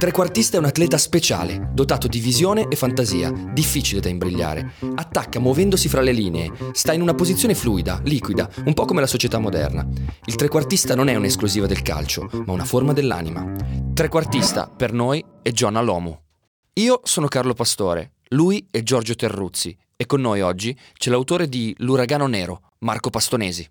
Trequartista è un atleta speciale, dotato di visione e fantasia, difficile da imbrigliare. Attacca muovendosi fra le linee, sta in una posizione fluida, liquida, un po' come la società moderna. Il trequartista non è un'esclusiva del calcio, ma una forma dell'anima. Trequartista, per noi, è John Alomu. Io sono Carlo Pastore, lui è Giorgio Terruzzi e con noi oggi c'è l'autore di L'uragano nero, Marco Pastonesi.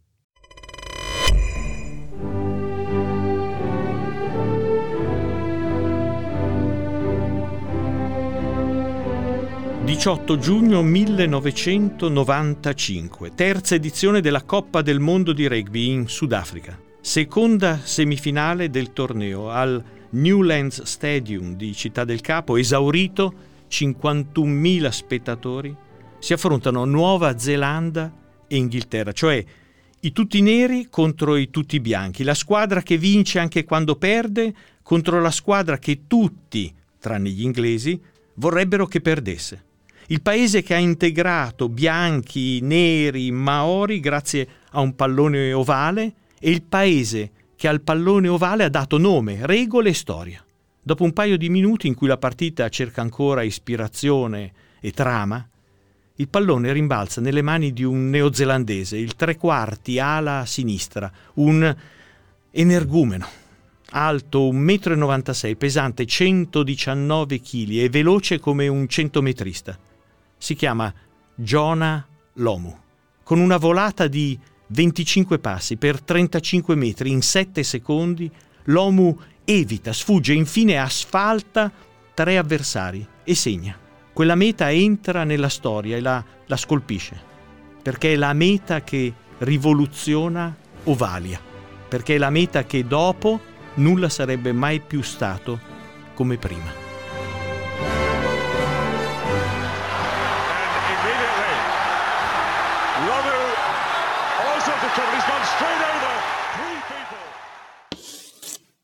18 giugno 1995, terza edizione della Coppa del Mondo di Rugby in Sudafrica. Seconda semifinale del torneo al Newlands Stadium di Città del Capo, esaurito 51.000 spettatori, si affrontano Nuova Zelanda e Inghilterra, cioè i tutti neri contro i tutti bianchi, la squadra che vince anche quando perde contro la squadra che tutti, tranne gli inglesi, vorrebbero che perdesse il paese che ha integrato bianchi, neri, maori grazie a un pallone ovale e il paese che al pallone ovale ha dato nome, regole e storia. Dopo un paio di minuti in cui la partita cerca ancora ispirazione e trama, il pallone rimbalza nelle mani di un neozelandese, il tre quarti ala sinistra, un energumeno, alto 1,96 m, pesante 119 kg e veloce come un centometrista si chiama Jonah Lomu, con una volata di 25 passi per 35 metri in 7 secondi, Lomu evita, sfugge infine asfalta tre avversari e segna. Quella meta entra nella storia e la, la scolpisce, perché è la meta che rivoluziona Ovalia, perché è la meta che dopo nulla sarebbe mai più stato come prima.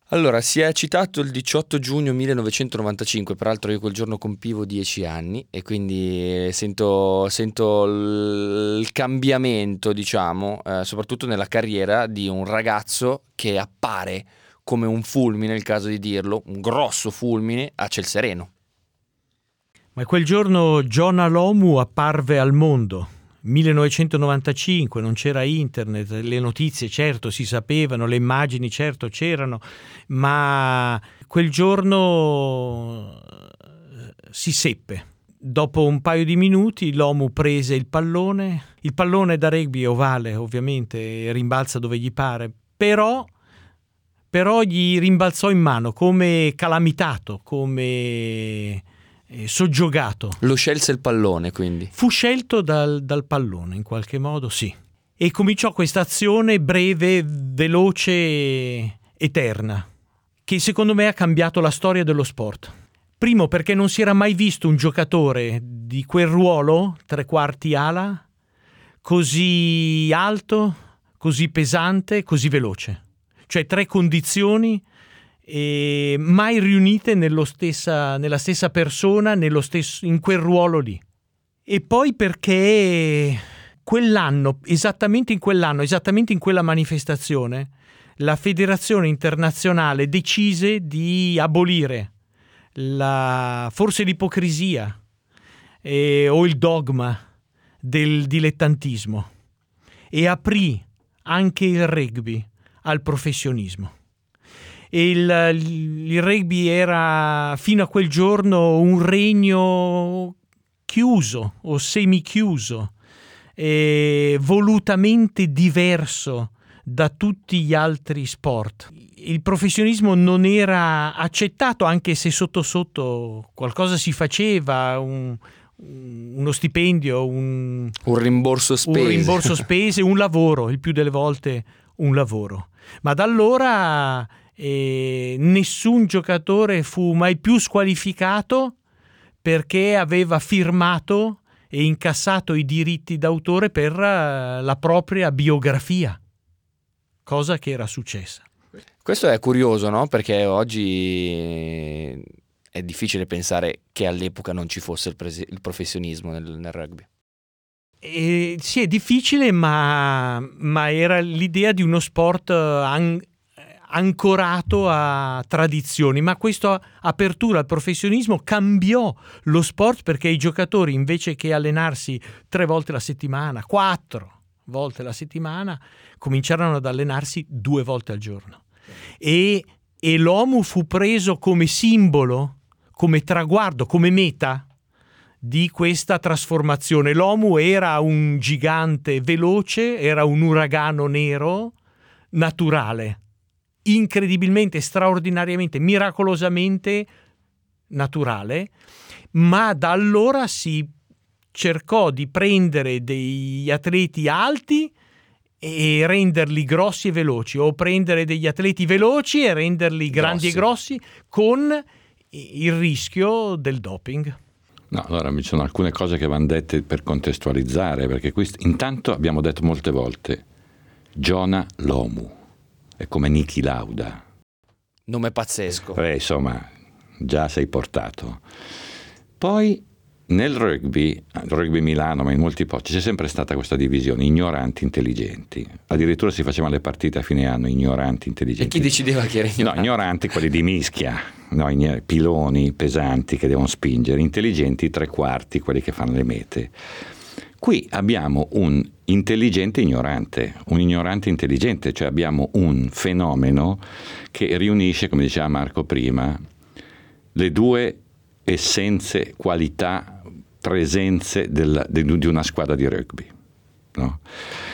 Allora, si è citato il 18 giugno 1995, peraltro io quel giorno compivo 10 anni e quindi sento, sento il cambiamento, diciamo, eh, soprattutto nella carriera di un ragazzo che appare come un fulmine, nel caso di dirlo, un grosso fulmine a ciel sereno. Ma quel giorno John Alomu apparve al mondo 1995, non c'era internet, le notizie certo si sapevano, le immagini certo c'erano, ma quel giorno eh, si seppe. Dopo un paio di minuti l'Omu prese il pallone, il pallone da rugby ovale ovviamente, rimbalza dove gli pare, però, però gli rimbalzò in mano come calamitato, come eh, soggiogato. Lo scelse il pallone quindi? Fu scelto dal, dal pallone in qualche modo, sì. E cominciò questa azione breve, veloce, eterna, che secondo me ha cambiato la storia dello sport. Primo perché non si era mai visto un giocatore di quel ruolo, tre quarti ala, così alto, così pesante, così veloce. Cioè tre condizioni e mai riunite stessa, nella stessa persona, stesso, in quel ruolo lì. E poi perché quell'anno, esattamente in quell'anno, esattamente in quella manifestazione, la federazione internazionale decise di abolire la, forse l'ipocrisia eh, o il dogma del dilettantismo e aprì anche il rugby al professionismo il, il rugby era fino a quel giorno un regno chiuso o semichiuso, e volutamente diverso da tutti gli altri sport. Il professionismo non era accettato anche se sotto sotto qualcosa si faceva, un, uno stipendio, un, un rimborso spese. Un rimborso spese, un lavoro, il più delle volte un lavoro. Ma da allora eh, nessun giocatore fu mai più squalificato perché aveva firmato e incassato i diritti d'autore per uh, la propria biografia, cosa che era successa. Questo è curioso, no? Perché oggi è difficile pensare che all'epoca non ci fosse il, prese- il professionismo nel, nel rugby. E, sì, è difficile, ma, ma, era l'idea di uno sport an- ancorato a tradizioni, ma questa apertura al professionismo cambiò lo sport perché i giocatori invece che allenarsi tre volte la settimana, quattro volte la settimana, cominciarono ad allenarsi due volte al giorno. E, e l'OMU fu preso come simbolo, come traguardo, come meta di questa trasformazione. L'OMU era un gigante veloce, era un uragano nero naturale incredibilmente, straordinariamente, miracolosamente naturale, ma da allora si cercò di prendere degli atleti alti e renderli grossi e veloci, o prendere degli atleti veloci e renderli grandi grossi. e grossi con il rischio del doping. No, allora ci sono alcune cose che vanno dette per contestualizzare, perché qui, intanto abbiamo detto molte volte Giona Lomu è come Niki Lauda. Nome pazzesco. Beh, insomma, già sei portato. Poi nel rugby, rugby Milano, ma in molti posti, c'è sempre stata questa divisione, ignoranti, intelligenti. Addirittura si facevano le partite a fine anno, ignoranti, intelligenti. E chi decideva che era ignorante? No, ignoranti quelli di mischia, no, piloni pesanti che devono spingere, intelligenti tre quarti, quelli che fanno le mete. Qui abbiamo un intelligente ignorante, un ignorante intelligente, cioè abbiamo un fenomeno che riunisce, come diceva Marco prima, le due essenze, qualità, presenze del, di una squadra di rugby. No?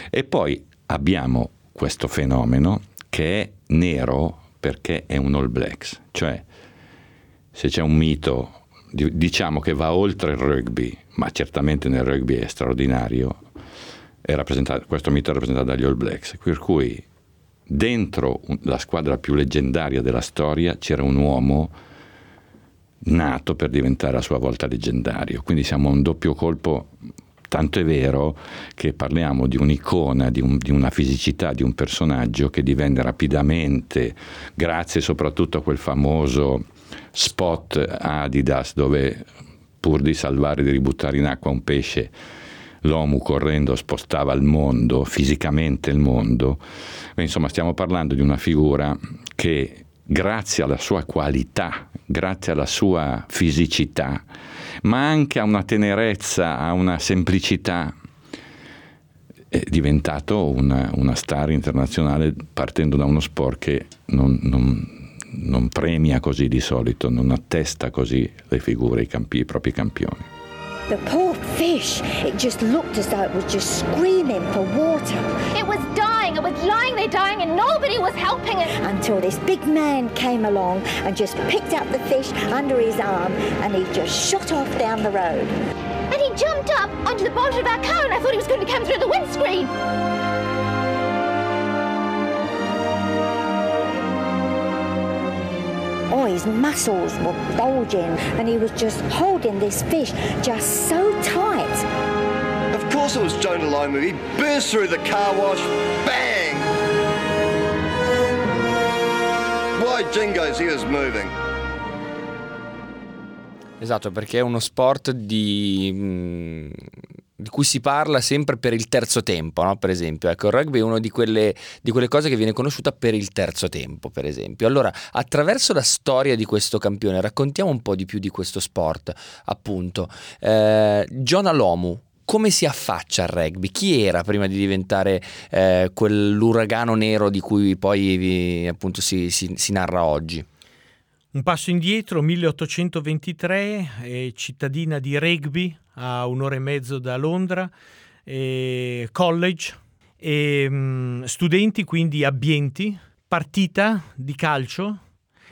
E poi abbiamo questo fenomeno che è nero perché è un All Blacks, cioè se c'è un mito diciamo che va oltre il rugby, ma certamente nel rugby è straordinario, è questo mito è rappresentato dagli All Blacks, per cui dentro la squadra più leggendaria della storia c'era un uomo nato per diventare a sua volta leggendario, quindi siamo a un doppio colpo Tanto è vero che parliamo di un'icona, di, un, di, una fisicità, di un personaggio che divenne rapidamente, grazie soprattutto a quel famoso spot Adidas dove pur di salvare, di ributtare in acqua un pesce, l'OMU correndo spostava il mondo, fisicamente il mondo. Insomma, stiamo parlando di una figura che grazie alla sua qualità, grazie alla sua fisicità, ma anche a una tenerezza, a una semplicità, è diventato una, una star internazionale partendo da uno sport che non, non non premia così di solito, non attesta così le figure, i, campi, i propri campioni. The poor fish, it just looked as though it was just screaming for water. It was dying, it was lying there dying and nobody was helping it. Until this big man came along and just picked up the fish under his arm and he just shot off down the road. And he jumped up onto the bonnet of our car and I thought he was going to come through the windscreen. Oh, his muscles were bulging and he was just holding this fish just so tight. Of course it was Jonah Lomu. He burst through the car wash, bang! Why jingos, he was moving. Esatto, perché è uno sport di... Mm, Di cui si parla sempre per il terzo tempo, no? per esempio. Ecco, il rugby è una di quelle, di quelle, cose che viene conosciuta per il terzo tempo, per esempio. Allora, attraverso la storia di questo campione, raccontiamo un po' di più di questo sport, appunto. Eh, John Alomu, come si affaccia al rugby? Chi era prima di diventare eh, quell'uragano nero di cui poi appunto si, si, si narra oggi? Un passo indietro, 1823, cittadina di Rugby, a un'ora e mezzo da Londra, e college, e, um, studenti quindi abbienti, partita di calcio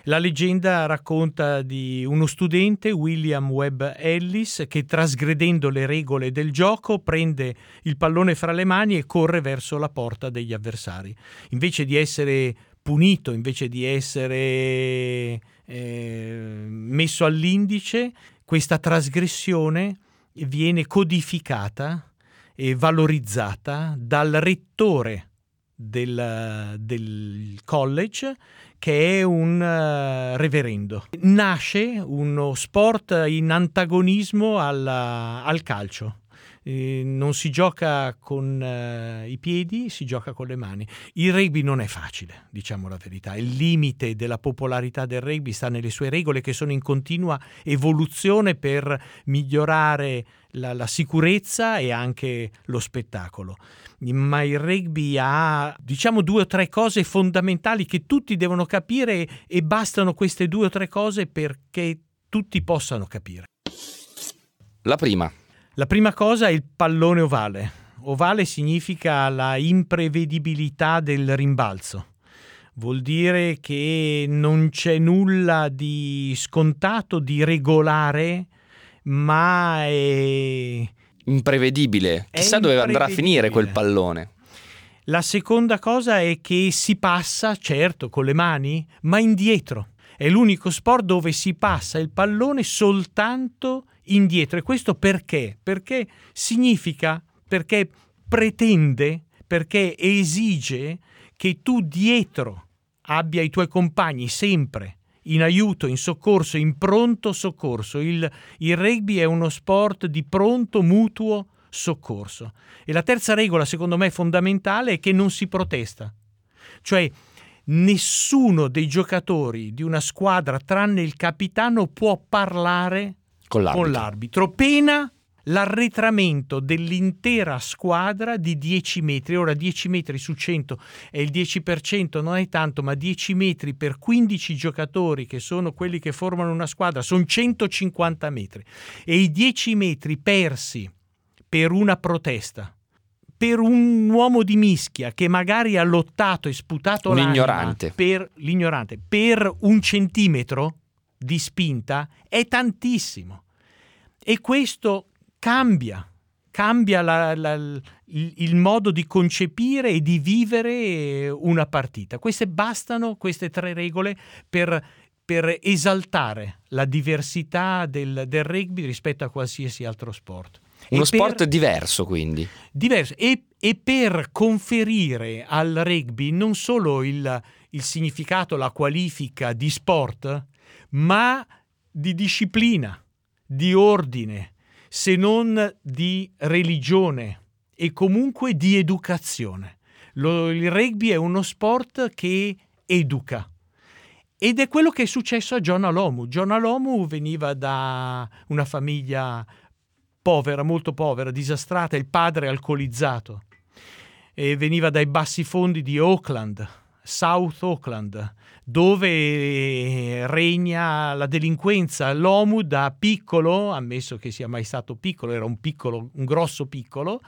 La leggenda racconta di uno studente, William Webb Ellis, che trasgredendo le regole del gioco prende il pallone fra le mani e corre verso la porta degli avversari. Invece di essere punito, invece di essere eh, messo all'indice, questa trasgressione viene codificata e valorizzata dal rettore del, del college che è un uh, reverendo. Nasce uno sport in antagonismo alla, al calcio. Eh, non si gioca con uh, i piedi, si gioca con le mani. Il rugby non è facile, diciamo la verità. Il limite della popolarità del rugby sta nelle sue regole che sono in continua evoluzione per migliorare la, la sicurezza e anche lo spettacolo. Ma il rugby ha, diciamo, due o tre cose fondamentali che tutti devono capire e bastano queste due o tre cose perché tutti possano capire. La prima. La prima cosa è il pallone ovale. Ovale significa la imprevedibilità del rimbalzo. Vuol dire che non c'è nulla di scontato, di regolare, ma è imprevedibile. Chissà È dove andrà a finire quel pallone. La seconda cosa è che si passa, certo, con le mani, ma indietro. È l'unico sport dove si passa il pallone soltanto indietro. E questo perché? Perché significa, perché pretende, perché esige che tu dietro abbia i tuoi compagni sempre in aiuto, in soccorso, in pronto soccorso. Il, il rugby è uno sport di pronto mutuo soccorso. E la terza regola, secondo me, fondamentale è che non si protesta. Cioè, nessuno dei giocatori di una squadra, tranne il capitano, può parlare Con l'arbitro. con l'arbitro, pena l'arretramento dell'intera squadra di 10 metri. Ora 10 metri su 100 è il 10%, non è tanto, ma 10 metri per 15 giocatori che sono quelli che formano una squadra sono 150 metri. E i 10 metri persi per una protesta, per un uomo di mischia che magari ha lottato e sputato Un l'anima ignorante. per l'ignorante per un centimetro di spinta è tantissimo e questo cambia cambia la- la- il, il modo di concepire e di vivere una partita queste bastano queste tre regole per per esaltare la diversità del, del rugby rispetto a qualsiasi altro sport. Uno E per- sport diverso, quindi. diverso e, e per conferire al rugby non solo il, il significato, la qualifica di sport, ma di disciplina, di ordine, se non di religione e comunque di educazione. Lo- il rugby è uno sport che educa. Ed è quello che è successo a John Alomu. John Alomu veniva da una famiglia povera, molto povera, disastrata, il padre alcolizzato. E veniva dai bassi fondi di Auckland, South Auckland, dove regna la delinquenza. L'Omu da piccolo, ammesso che sia mai stato piccolo, era un piccolo, un grosso piccolo,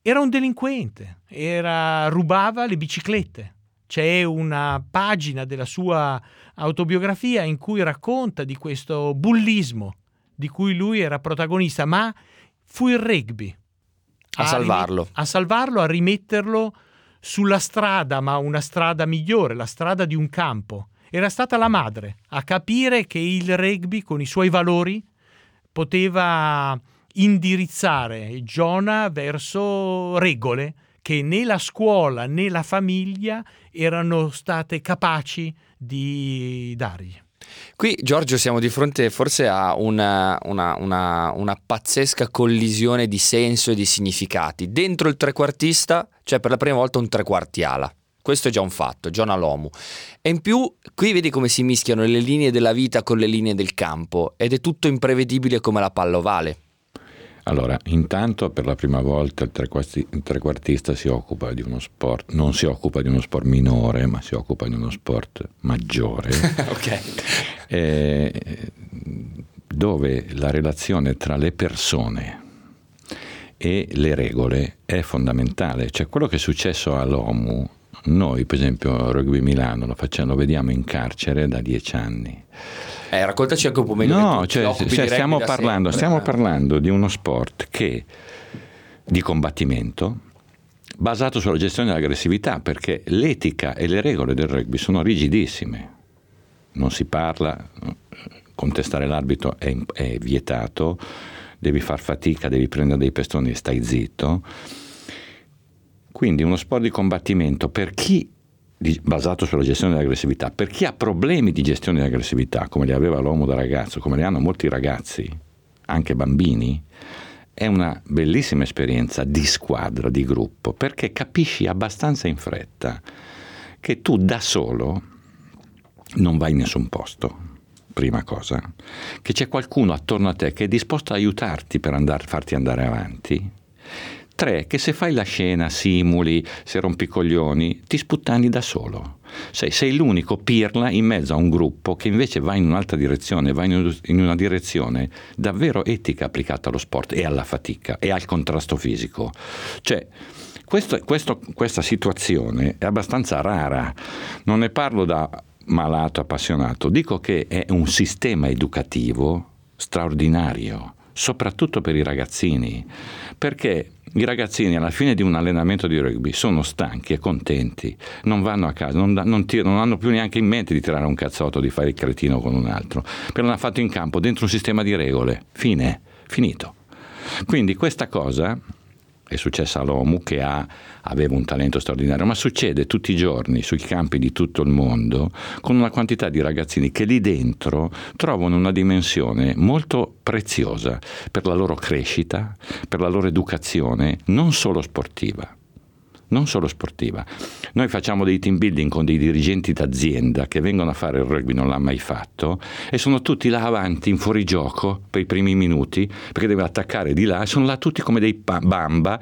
era un delinquente, era, rubava le biciclette. C'è una pagina della sua autobiografia in cui racconta di questo bullismo di cui lui era protagonista, ma fu il rugby A salvarlo. a salvarlo, a rimetterlo sulla strada, ma una strada migliore, la strada di un campo. Era stata la madre a capire che il rugby, con i suoi valori, poteva indirizzare Jonah verso regole che né la scuola né la famiglia erano state capaci di dargli. Qui, Giorgio, siamo di fronte forse a una, una- una- una pazzesca collisione di senso e di significati. Dentro il trequartista c'è per la prima volta un trequarti ala. Questo è già un fatto, John Alomu. E in più, qui vedi come si mischiano le linee della vita con le linee del campo ed è tutto imprevedibile come la palla ovale. Allora, intanto per la prima volta il trequartista si occupa di uno sport, non si occupa di uno sport minore, ma si occupa di uno sport maggiore, ok. eh, dove la relazione tra le persone e le regole è fondamentale. Cioè quello che è successo all'OMU Noi, per esempio, Rugby Milano lo facciamo, lo vediamo in carcere da dieci anni. Eh, raccontaci anche un po' meglio. No, cioè, cioè, stiamo, parlando, stiamo parlando di uno sport che di combattimento basato sulla gestione dell'aggressività, perché l'etica e le regole del rugby sono rigidissime. Non si parla, contestare l'arbitro è, è vietato, devi far fatica, devi prendere dei pestoni e stai zitto. Quindi uno sport di combattimento per chi basato sulla gestione dell'aggressività, per chi ha problemi di gestione dell'aggressività, come li aveva l'uomo da ragazzo, come li hanno molti ragazzi, anche bambini, è una bellissima esperienza di squadra, di gruppo, perché capisci abbastanza in fretta che tu da solo non vai in nessun posto, prima cosa, che c'è qualcuno attorno a te che è disposto a aiutarti per andar, farti andare avanti. Tre, che se fai la scena, simuli, se rompi coglioni, ti sputtani da solo. Sei, sei, l'unico pirla in mezzo a un gruppo che invece va in un'altra direzione, va in, una direzione davvero etica applicata allo sport e alla fatica e al contrasto fisico. Cioè, questo, questo, questa situazione è abbastanza rara. Non ne parlo da malato appassionato, dico che è un sistema educativo straordinario, soprattutto per i ragazzini, perché i ragazzini alla fine di un allenamento di rugby sono stanchi e contenti, non vanno a casa, non, non, tir- non hanno più neanche in mente di tirare un cazzotto, di fare il cretino con un altro, perché l'hanno fatto in campo dentro un sistema di regole. Fine, finito. Quindi questa cosa è successa all'OMU che ha, aveva un talento straordinario, ma succede tutti i giorni sui campi di tutto il mondo con una quantità di ragazzini che lì dentro trovano una dimensione molto preziosa per la loro crescita, per la loro educazione, non solo sportiva non solo sportiva. Noi facciamo dei team building con dei dirigenti d'azienda che vengono a fare il rugby, non l'ha mai fatto, e sono tutti là avanti in fuorigioco per i primi minuti, perché deve attaccare di là, e sono là tutti come dei bamba,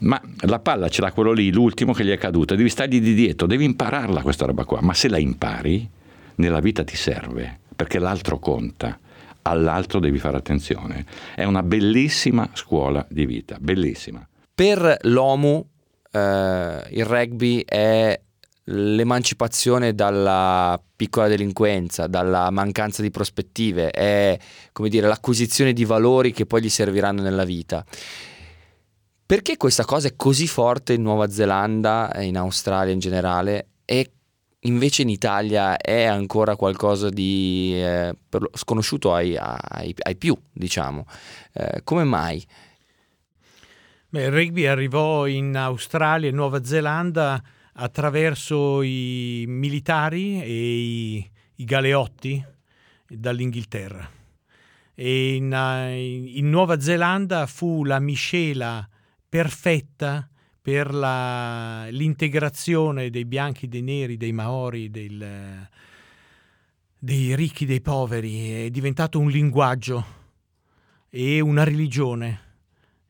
ma la palla ce l'ha quello lì, l'ultimo che gli è caduta, devi stargli di dietro, devi impararla questa roba qua, ma se la impari, nella vita ti serve, perché l'altro conta all'altro devi fare attenzione. È una bellissima scuola di vita, bellissima. Per l'OMU eh, il rugby è l'emancipazione dalla piccola delinquenza, dalla mancanza di prospettive, è come dire l'acquisizione di valori che poi gli serviranno nella vita. Perché questa cosa è così forte in Nuova Zelanda e in Australia in generale e invece in Italia è ancora qualcosa di eh, sconosciuto ai, ai, ai, più, diciamo. Eh, come mai? Beh, il rugby arrivò in Australia e Nuova Zelanda attraverso i militari e i, i galeotti dall'Inghilterra. E in, in, Nuova Zelanda fu la miscela perfetta per la, l'integrazione dei bianchi, dei neri, dei maori, del, dei ricchi, dei poveri. È diventato un linguaggio e una religione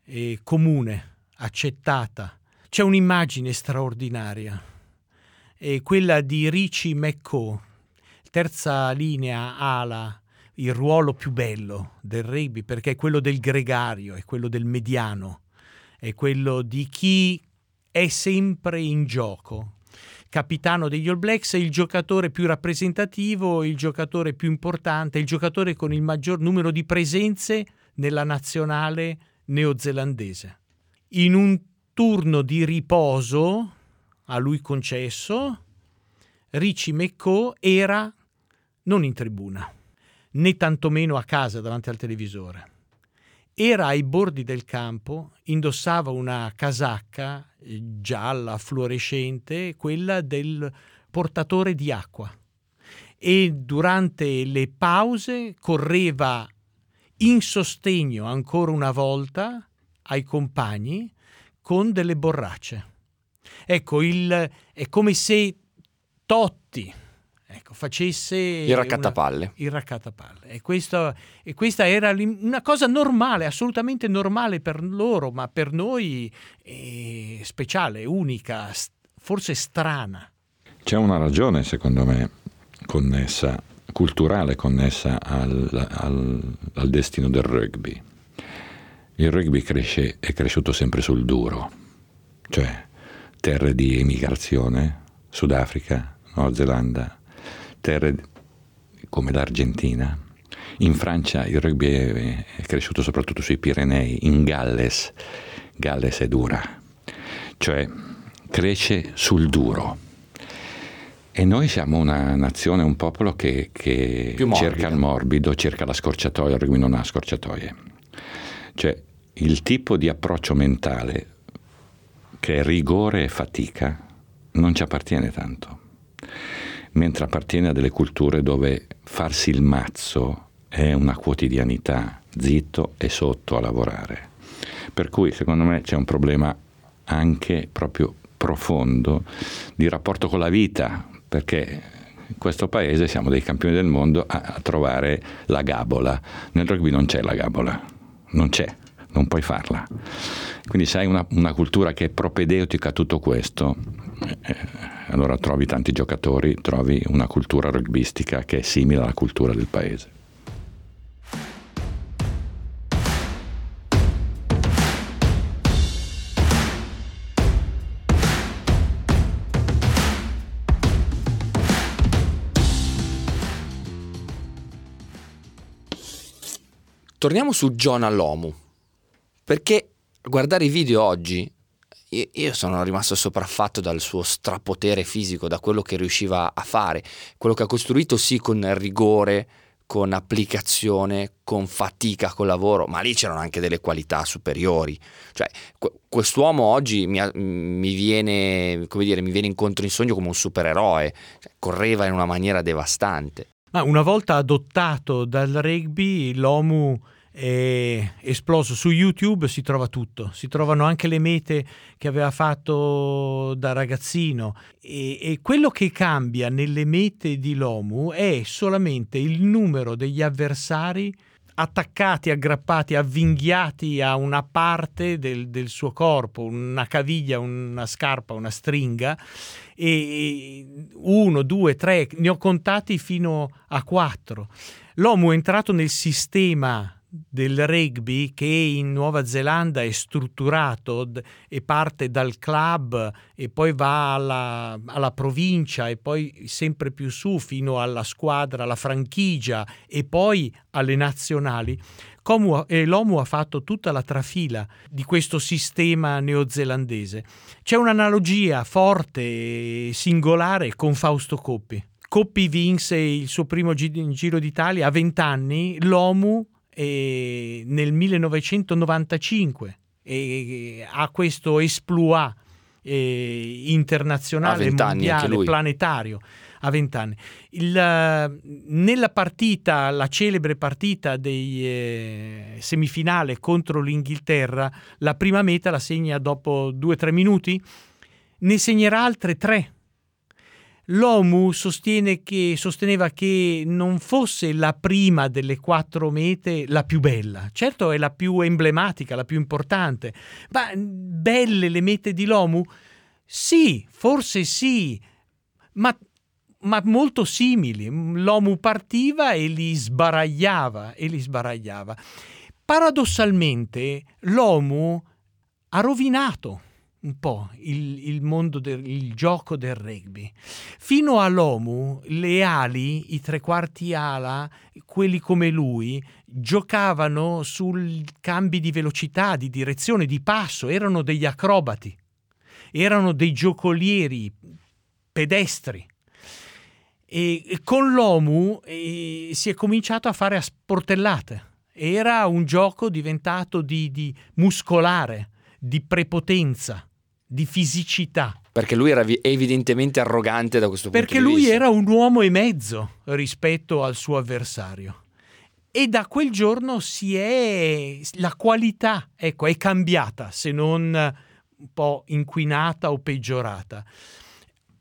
eh, comune, accettata. C'è un'immagine straordinaria, è quella di Richie McCaw, terza linea ala, il ruolo più bello del rugby perché è quello del gregario, è quello del mediano, è quello di chi è sempre in gioco. Capitano degli All Blacks è il giocatore più rappresentativo, il giocatore più importante, il giocatore con il maggior numero di presenze nella nazionale neozelandese. In un turno di riposo a lui concesso, Richie McCaw era non in tribuna, né tantomeno a casa davanti al televisore. Era ai bordi del campo, indossava una casacca eh, gialla, fluorescente, quella del portatore di acqua. E durante le pause correva in sostegno ancora una volta ai compagni con delle borracce. Ecco, il, è come se Totti ecco, facesse il raccattapalle. Una, il raccattapalle. E, questo, e questa era una cosa normale, assolutamente normale per loro, ma per noi è speciale, unica, forse strana. C'è una ragione, secondo me, connessa culturale connessa al, al, al destino del rugby. Il rugby cresce, è cresciuto sempre sul duro, cioè terre di emigrazione, Sudafrica, Nuova Zelanda, terre come l'Argentina. In Francia il rugby è cresciuto soprattutto sui Pirenei, in Galles, Galles è dura, cioè cresce sul duro. E noi siamo una nazione, un popolo che, che cerca il morbido, cerca la scorciatoia, il rugby non ha scorciatoie. Cioè il tipo di approccio mentale che è rigore e fatica non ci appartiene tanto, mentre appartiene a delle culture dove farsi il mazzo è una quotidianità, zitto e sotto a lavorare. Per cui secondo me c'è un problema anche proprio profondo di rapporto con la vita, perché in questo paese siamo dei campioni del mondo a, a trovare la gabola. Nel rugby non c'è la gabola, non c'è, non puoi farla. Quindi se hai una, una cultura che è propedeutica a tutto questo, eh, allora trovi tanti giocatori, trovi una cultura rugbistica che è simile alla cultura del paese. Torniamo su John Allomu, perché guardare i video oggi, io sono rimasto sopraffatto dal suo strapotere fisico, da quello che riusciva a fare, quello che ha costruito sì con rigore, con applicazione, con fatica, con lavoro, ma lì c'erano anche delle qualità superiori. Cioè, quest'uomo oggi mi, mi, viene, dire, mi, viene, incontro in sogno come un supereroe, cioè, correva in una maniera devastante. Ma una volta adottato dal rugby, l'OMU è esploso. Su YouTube si trova tutto, si trovano anche le mete che aveva fatto da ragazzino e, e quello che cambia nelle mete di Lomu è solamente il numero degli avversari attaccati, aggrappati, avvinghiati a una parte del, del, suo corpo, una caviglia, una scarpa, una stringa, e uno, due, tre, ne ho contati fino a quattro. L'uomo è entrato nel sistema del rugby che in Nuova Zelanda è strutturato e parte dal club e poi va alla, alla, provincia e poi sempre più su fino alla squadra, alla franchigia e poi alle nazionali. Comu, eh, L'OMU ha fatto tutta la trafila di questo sistema neozelandese. C'è un'analogia forte e singolare con Fausto Coppi. Coppi vinse il suo primo Giro d'Italia a 20 anni, l'OMU eh, nel 1995 e ha questo esploit eh, internazionale, mondiale, planetario a vent'anni. nella partita, la celebre partita dei eh, semifinale contro l'Inghilterra, la prima meta la segna dopo due o tre minuti, ne segnerà altre tre L'OMU che, sosteneva che non fosse la prima delle quattro mete la più bella. Certo è la più emblematica, la più importante, ma belle le mete di l'OMU? Sì, forse sì, ma, ma molto simili. L'OMU partiva e li sbaragliava e li sbaragliava. Paradossalmente l'OMU ha rovinato un po' il, il mondo del il gioco del rugby. Fino all'OMU le ali, i tre quarti ala, quelli come lui, giocavano sul cambi di velocità, di direzione, di passo, erano degli acrobati, erano dei giocolieri pedestri. E con l'OMU eh, si è cominciato a fare a sportellate. Era un gioco diventato di, di muscolare, di prepotenza di fisicità. Perché lui era evidentemente arrogante da questo punto di vista. Perché lui era un uomo e mezzo rispetto al suo avversario. E da quel giorno si è la qualità, ecco, è cambiata, se non un po' inquinata o peggiorata.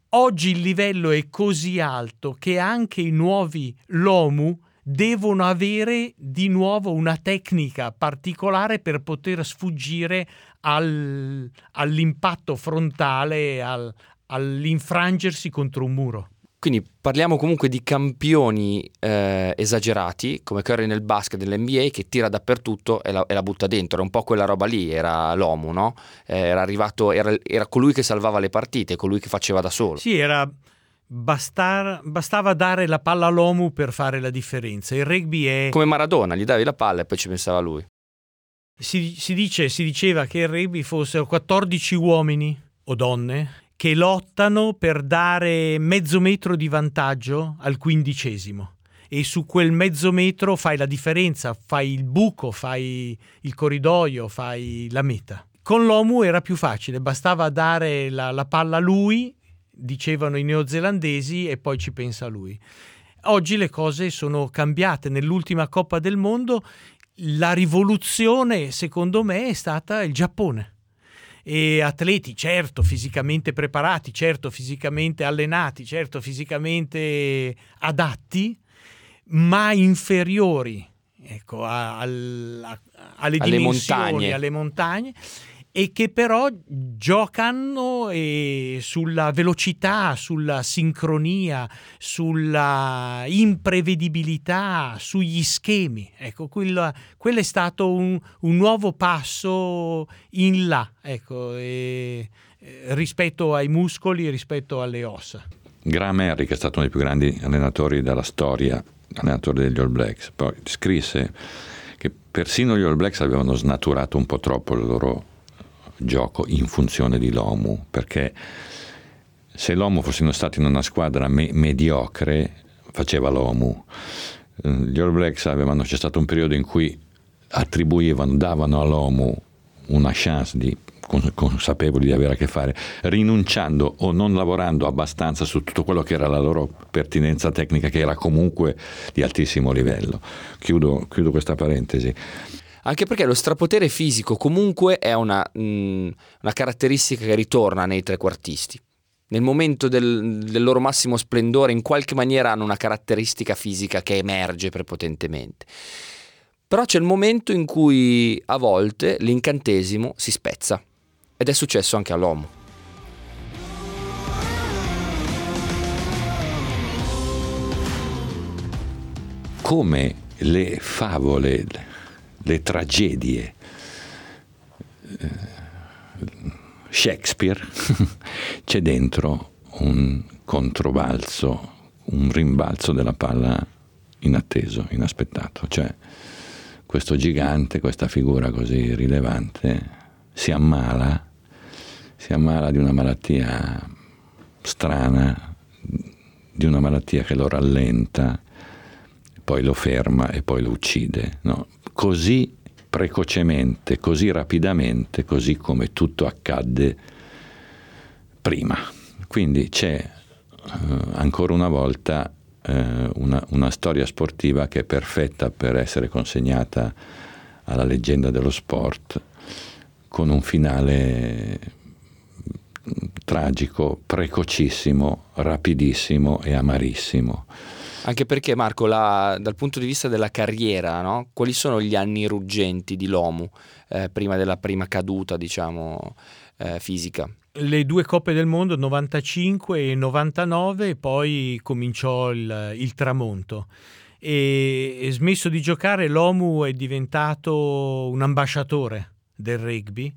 Oggi il livello è così alto che anche i nuovi Lomu devono avere di nuovo una tecnica particolare per poter sfuggire al, all'impatto frontale, al, all'infrangersi contro un muro. Quindi parliamo comunque di campioni eh, esagerati, come Curry nel basket dell'NBA, che tira dappertutto e la, e la, butta dentro. Era un po' quella roba lì, era l'OMU, no? Eh, era arrivato, era, era, colui che salvava le partite, colui che faceva da solo. Sì, era... Bastar, bastava dare la palla all'OMU per fare la differenza. Il rugby è... Come Maradona, gli davi la palla e poi ci pensava lui. Si, si, dice, si diceva che il rugby fossero 14 uomini o donne che lottano per dare mezzo metro di vantaggio al quindicesimo e su quel mezzo metro fai la differenza, fai il buco, fai il corridoio, fai la meta. Con l'Omu era più facile, bastava dare la, la palla a lui, dicevano i neozelandesi, e poi ci pensa lui. Oggi le cose sono cambiate. Nell'ultima Coppa del Mondo la rivoluzione, secondo me, è stata il Giappone e atleti, certo, fisicamente preparati, certo, fisicamente allenati, certo, fisicamente adatti, ma inferiori ecco, a, a, a, alle, alle dimensioni, montagne. alle montagne e che però giocano eh, sulla velocità, sulla sincronia, sulla imprevedibilità, sugli schemi. Ecco, quello, quello è stato un, un, nuovo passo in là ecco, e, rispetto ai muscoli, rispetto alle ossa. Graham Henry, che è stato uno dei più grandi allenatori della storia, allenatore degli All Blacks, poi scrisse che persino gli All Blacks avevano snaturato un po' troppo il loro gioco in funzione di l'OMU, perché se l'OMU fossero stati in una squadra me- mediocre, faceva l'OMU. Gli All Blacks avevano, c'è stato un periodo in cui attribuivano, davano all'OMU una chance di consapevoli di avere a che fare, rinunciando o non lavorando abbastanza su tutto quello che era la loro pertinenza tecnica, che era comunque di altissimo livello. Chiudo, chiudo questa parentesi anche perché lo strapotere fisico comunque è una, mh, mm, una caratteristica che ritorna nei trequartisti. Nel momento del, del, loro massimo splendore, in qualche maniera hanno una caratteristica fisica che emerge prepotentemente. Però c'è il momento in cui a volte l'incantesimo si spezza. Ed è successo anche all'uomo. Come le favole le tragedie. Eh, Shakespeare c'è dentro un controbalzo, un rimbalzo della palla inatteso, inaspettato. Cioè questo gigante, questa figura così rilevante si ammala, si ammala di una malattia strana, di una malattia che lo rallenta, poi lo ferma e poi lo uccide. No? Così precocemente, così rapidamente, così come tutto accadde prima. Quindi c'è eh, ancora una volta eh, una, una storia sportiva che è perfetta per essere consegnata alla leggenda dello sport con un finale tragico, precocissimo, rapidissimo e amarissimo. Anche perché Marco, la, dal punto di vista della carriera, no? quali sono gli anni ruggenti di Lomu eh, prima della prima caduta, diciamo, eh, fisica? Le due coppe del mondo, 95 e 99, e poi cominciò il, il tramonto. E, e smesso di giocare, l'Omu è diventato un ambasciatore del rugby.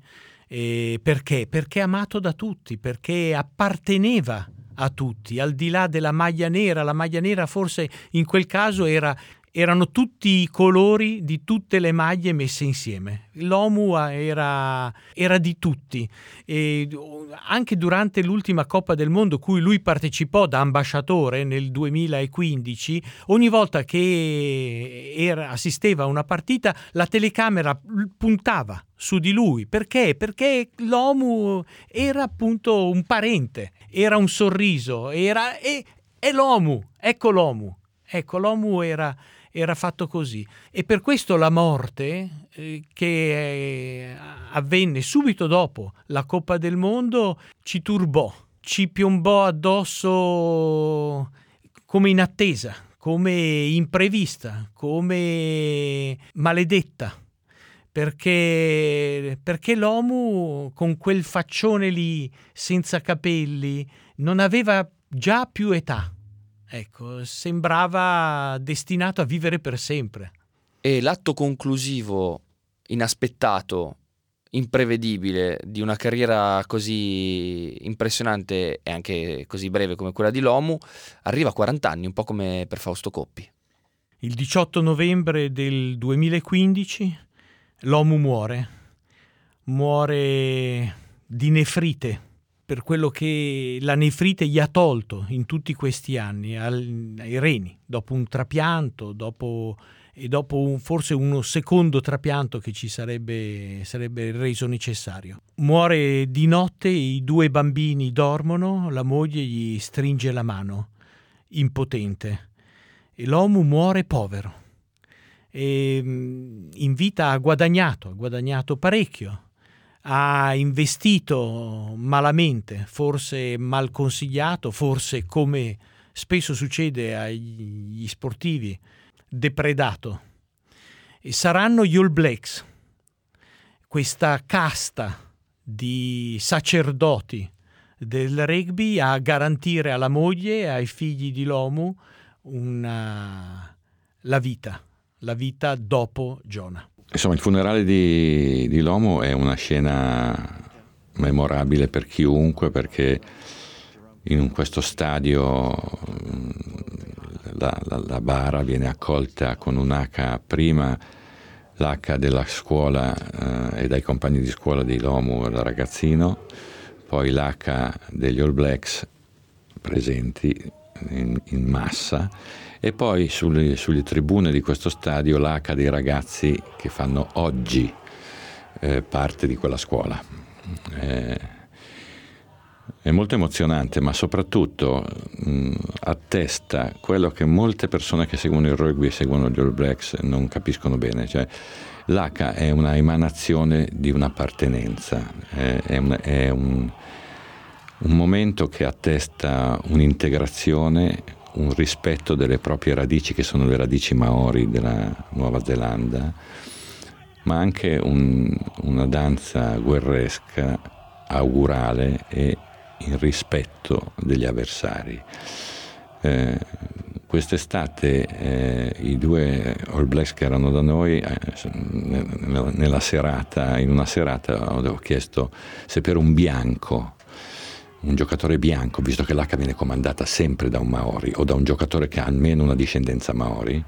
E perché? Perché amato da tutti, perché apparteneva a tutti, al di là della maglia nera. La maglia nera forse in quel caso era erano tutti i colori di tutte le maglie messe insieme. L'OMU era, era di tutti. E anche durante l'ultima Coppa del Mondo, cui lui partecipò da ambasciatore nel 2015, ogni volta che era, assisteva a una partita, la telecamera puntava su di lui. Perché? Perché l'OMU era appunto un parente, era un sorriso, era... E, è l'OMU, ecco l'OMU. Ecco, l'OMU era era fatto così. E per questo la morte, eh, che eh, avvenne subito dopo la Coppa del Mondo, ci turbò, ci piombò addosso come in attesa, come imprevista, come maledetta. Perché, perché l'Omu con quel faccione lì senza capelli non aveva già più età Ecco, sembrava destinato a vivere per sempre. E l'atto conclusivo, inaspettato, imprevedibile di una carriera così impressionante e anche così breve come quella di Lomu, arriva a 40 anni, un po' come per Fausto Coppi. Il 18 novembre del 2015 Lomu muore, muore di nefrite per quello che la nefrite gli ha tolto in tutti questi anni al, ai reni, dopo un trapianto, dopo, e dopo un, forse uno secondo trapianto che ci sarebbe, sarebbe reso necessario. Muore di notte, i due bambini dormono, la moglie gli stringe la mano, impotente, e l'uomo muore povero. E in vita ha guadagnato, ha guadagnato parecchio ha investito malamente, forse mal consigliato, forse come spesso succede agli sportivi, depredato. E saranno gli All Blacks, questa casta di sacerdoti del rugby a garantire alla moglie e ai figli di Lomu una, la vita, la vita dopo Giona. Insomma, il funerale di, di Lomo è una scena memorabile per chiunque perché in questo stadio mm, la, la, la, bara viene accolta con un H prima l'H della scuola eh, e dai compagni di scuola di Lomu da ragazzino, poi l'H degli All Blacks presenti in, in massa e poi sulle, sulle, tribune di questo stadio l'H dei ragazzi che fanno oggi eh, parte di quella scuola. Eh, è molto emozionante, ma soprattutto mh, attesta quello che molte persone che seguono il rugby e seguono gli All Blacks non capiscono bene. Cioè, L'H è una emanazione di un'appartenenza, è, è, un, è un, un momento che attesta un'integrazione, un rispetto delle proprie radici, che sono le radici maori della Nuova Zelanda, ma anche un, una danza guerresca, augurale e in rispetto degli avversari. Eh, quest'estate eh, i due All Blacks che erano da noi, eh, nella, nella serata, in una serata ho chiesto se per un bianco un giocatore bianco, visto che l'H viene comandata sempre da un Maori o da un giocatore che ha almeno una discendenza Maori,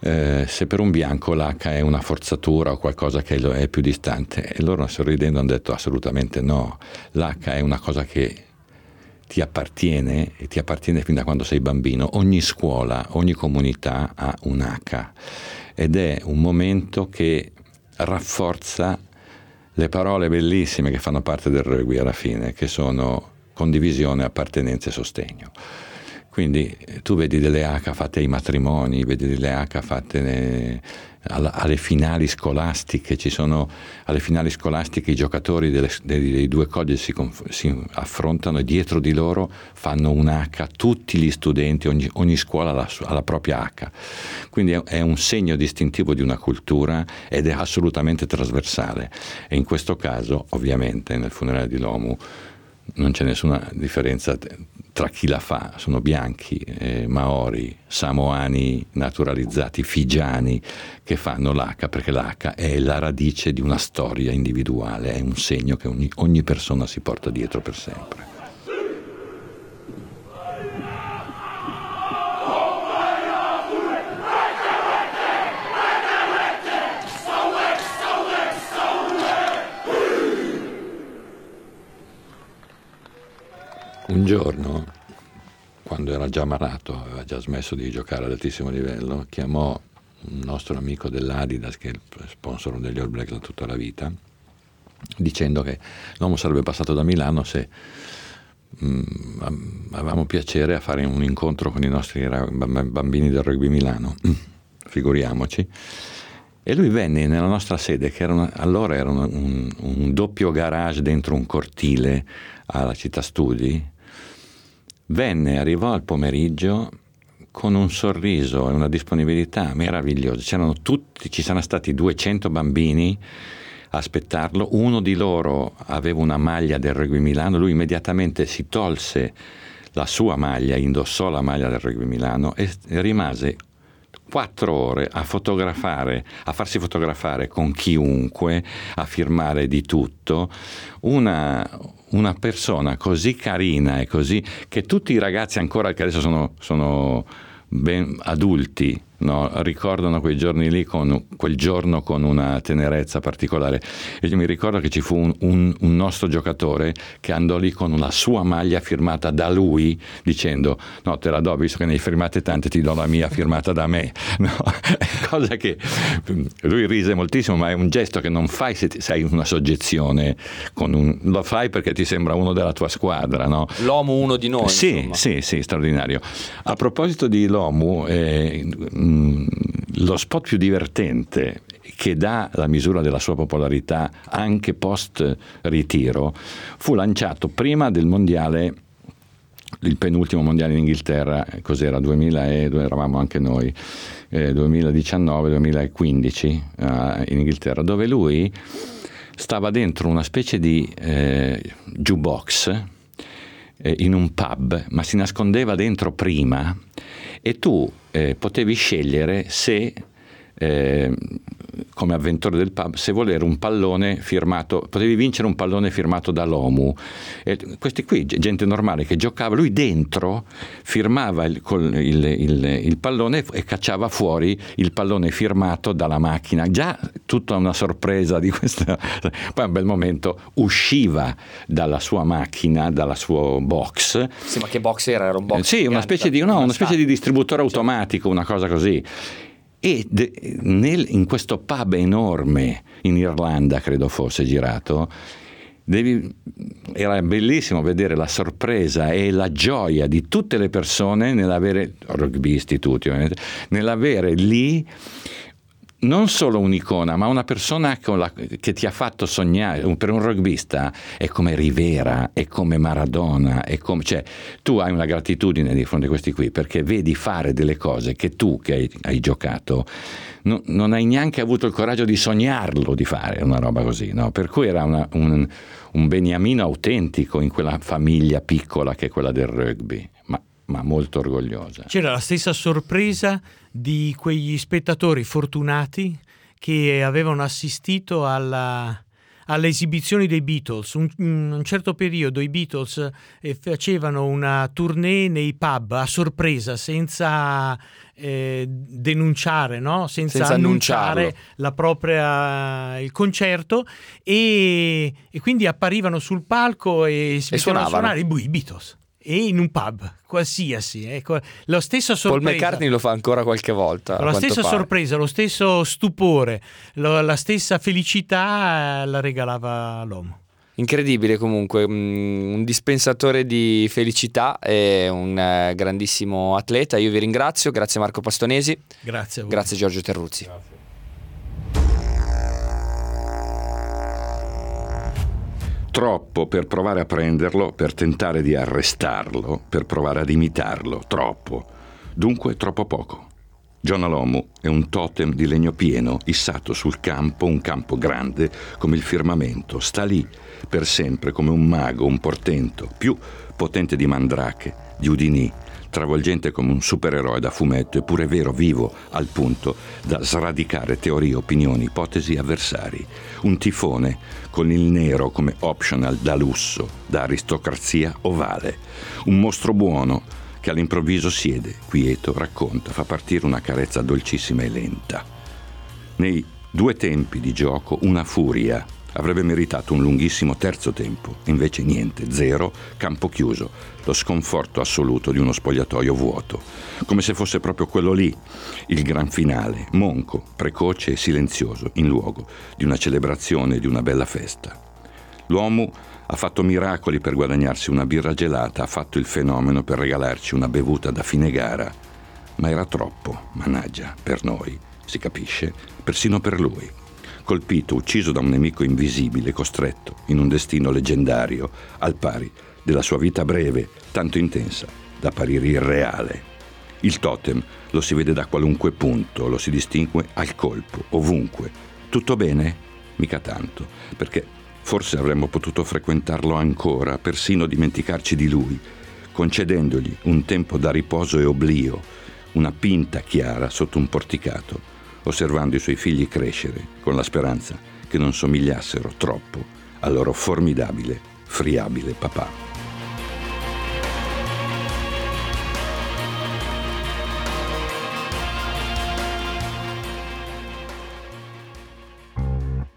eh, se per un bianco l'H è una forzatura o qualcosa che è più distante. E loro sorridendo hanno detto assolutamente no, l'H è una cosa che ti appartiene e ti appartiene fin da quando sei bambino. Ogni scuola, ogni comunità ha un H ed è un momento che rafforza le parole bellissime che fanno parte del rugby alla fine, che sono condivisione, appartenenza e sostegno. Quindi eh, tu vedi delle H fatte ai matrimoni, vedi delle H fatte alle finali scolastiche, ci sono alle finali scolastiche i giocatori delle, dei, dei, due college si, si, affrontano e dietro di loro fanno un H, tutti gli studenti, ogni, ogni scuola ha la, ha la, propria H. Quindi è, è, un segno distintivo di una cultura ed è assolutamente trasversale. E in questo caso, ovviamente, nel funerale di Lomu non c'è nessuna differenza tra chi la fa, sono bianchi, eh, maori, samoani naturalizzati, figiani che fanno l'H perché l'H è la radice di una storia individuale, è un segno che ogni, ogni persona si porta dietro per sempre. Giorno, quando era già malato, aveva già smesso di giocare ad altissimo livello, chiamò un nostro amico dell'Adidas, che è il sponsor degli All Blacks da tutta la vita, dicendo che l'uomo sarebbe passato da Milano se mh, mm, avevamo piacere a fare un incontro con i nostri bambini del rugby Milano, figuriamoci. E lui venne nella nostra sede, che era una, allora era un, un, un doppio garage dentro un cortile alla città studi, venne, arrivò al pomeriggio con un sorriso e una disponibilità meravigliosa. C'erano tutti, ci sono stati 200 bambini a aspettarlo, uno di loro aveva una maglia del Rugby Milano, lui immediatamente si tolse la sua maglia, indossò la maglia del Rugby Milano e rimase quattro ore a fotografare, a farsi fotografare con chiunque, a firmare di tutto, una, una persona così carina e così che tutti i ragazzi ancora che adesso sono, sono ben adulti no? ricordano quei giorni lì, con, quel giorno con una tenerezza particolare. E io mi ricordo che ci fu un, un, un, nostro giocatore che andò lì con la sua maglia firmata da lui, dicendo: No, te la do, visto che ne hai firmate tante, ti do la mia firmata da me. No? Cosa che lui rise moltissimo, ma è un gesto che non fai se sei una soggezione, un, lo fai perché ti sembra uno della tua squadra. No? L'OMU uno di noi. Sì, insomma. sì, sì, straordinario. A proposito di l'OMU, eh, lo spot più divertente che dà la misura della sua popolarità anche post ritiro fu lanciato prima del mondiale il penultimo mondiale in Inghilterra, cos'era? 2000 e dove eravamo anche noi, eh, 2019-2015 eh, in Inghilterra, dove lui stava dentro una specie di eh, jukebox eh, in un pub, ma si nascondeva dentro prima e tu eh, potevi scegliere se eh, come avventore del pub se volere un pallone firmato, potevi vincere un pallone firmato dall'OMU. E questi qui, gente normale che giocava, lui dentro firmava il, il, il, il, pallone e cacciava fuori il pallone firmato dalla macchina. Già tutta una sorpresa di questa. Poi a un bel momento usciva dalla sua macchina, dalla sua box. Sì, ma che box era? Era un box? Sì, una specie, di, no, una specie di distributore automatico, una cosa così e de, nel, in questo pub enorme in Irlanda, credo fosse girato, devi, era bellissimo vedere la sorpresa e la gioia di tutte le persone nell'avere, rugbisti tutti ovviamente, nell'avere lì non solo un'icona, ma una persona la, che ti ha fatto sognare, per un rugbista è come Rivera, è come Maradona, è come, cioè, tu hai una gratitudine di fronte a questi qui perché vedi fare delle cose che tu che hai, hai giocato no, non hai neanche avuto il coraggio di sognarlo di fare una roba così, no? per cui era una, un, un beniamino autentico in quella famiglia piccola che è quella del rugby, ma, molto orgogliosa. C'era la stessa sorpresa di quegli spettatori fortunati che avevano assistito alla, alle esibizioni dei Beatles. Un, un, certo periodo i Beatles eh, facevano una tournée nei pub a sorpresa, senza eh, denunciare, no? senza, senza annunciare propria, il concerto e, e, quindi apparivano sul palco e si suonavano. a suonare i Beatles e in un pub qualsiasi. Ecco, lo stesso sorpresa. Paul McCartney lo fa ancora qualche volta. La stessa pare. sorpresa, lo stesso stupore, lo, la stessa felicità eh, la regalava l'uomo. Incredibile comunque, mm, un dispensatore di felicità e un eh, grandissimo atleta. Io vi ringrazio, grazie Marco Pastonesi. Grazie a voi. Grazie Giorgio Terruzzi. Grazie. Troppo per provare a prenderlo, per tentare di arrestarlo, per provare ad imitarlo, troppo. Dunque troppo poco. John Alomu è un totem di legno pieno, issato sul campo, un campo grande come il firmamento, sta lì per sempre come un mago, un portento, più potente di Mandrake, di Udinì, travolgente come un supereroe da fumetto, eppure vero, vivo, al punto da sradicare teorie, opinioni, ipotesi, avversari. Un tifone con il nero come optional da lusso, da aristocrazia ovale. Un mostro buono che all'improvviso siede, quieto, racconta, fa partire una carezza dolcissima e lenta. Nei due tempi di gioco una furia avrebbe meritato un lunghissimo terzo tempo, invece niente, zero, campo chiuso, lo sconforto assoluto di uno spogliatoio vuoto, come se fosse proprio quello lì, il gran finale, monco, precoce e silenzioso, in luogo di una celebrazione, di una bella festa. L'uomo ha fatto miracoli per guadagnarsi una birra gelata, ha fatto il fenomeno per regalarci una bevuta da fine gara, ma era troppo, mannaggia, per noi, si capisce, persino per lui colpito, ucciso da un nemico invisibile, costretto in un destino leggendario, al pari della sua vita breve, tanto intensa da apparire irreale. Il totem lo si vede da qualunque punto, lo si distingue al colpo, ovunque. Tutto bene? Mica tanto, perché forse avremmo potuto frequentarlo ancora, persino dimenticarci di lui, concedendogli un tempo da riposo e oblio, una pinta chiara sotto un porticato, osservando i suoi figli crescere con la speranza che non somigliassero troppo al loro formidabile, friabile papà.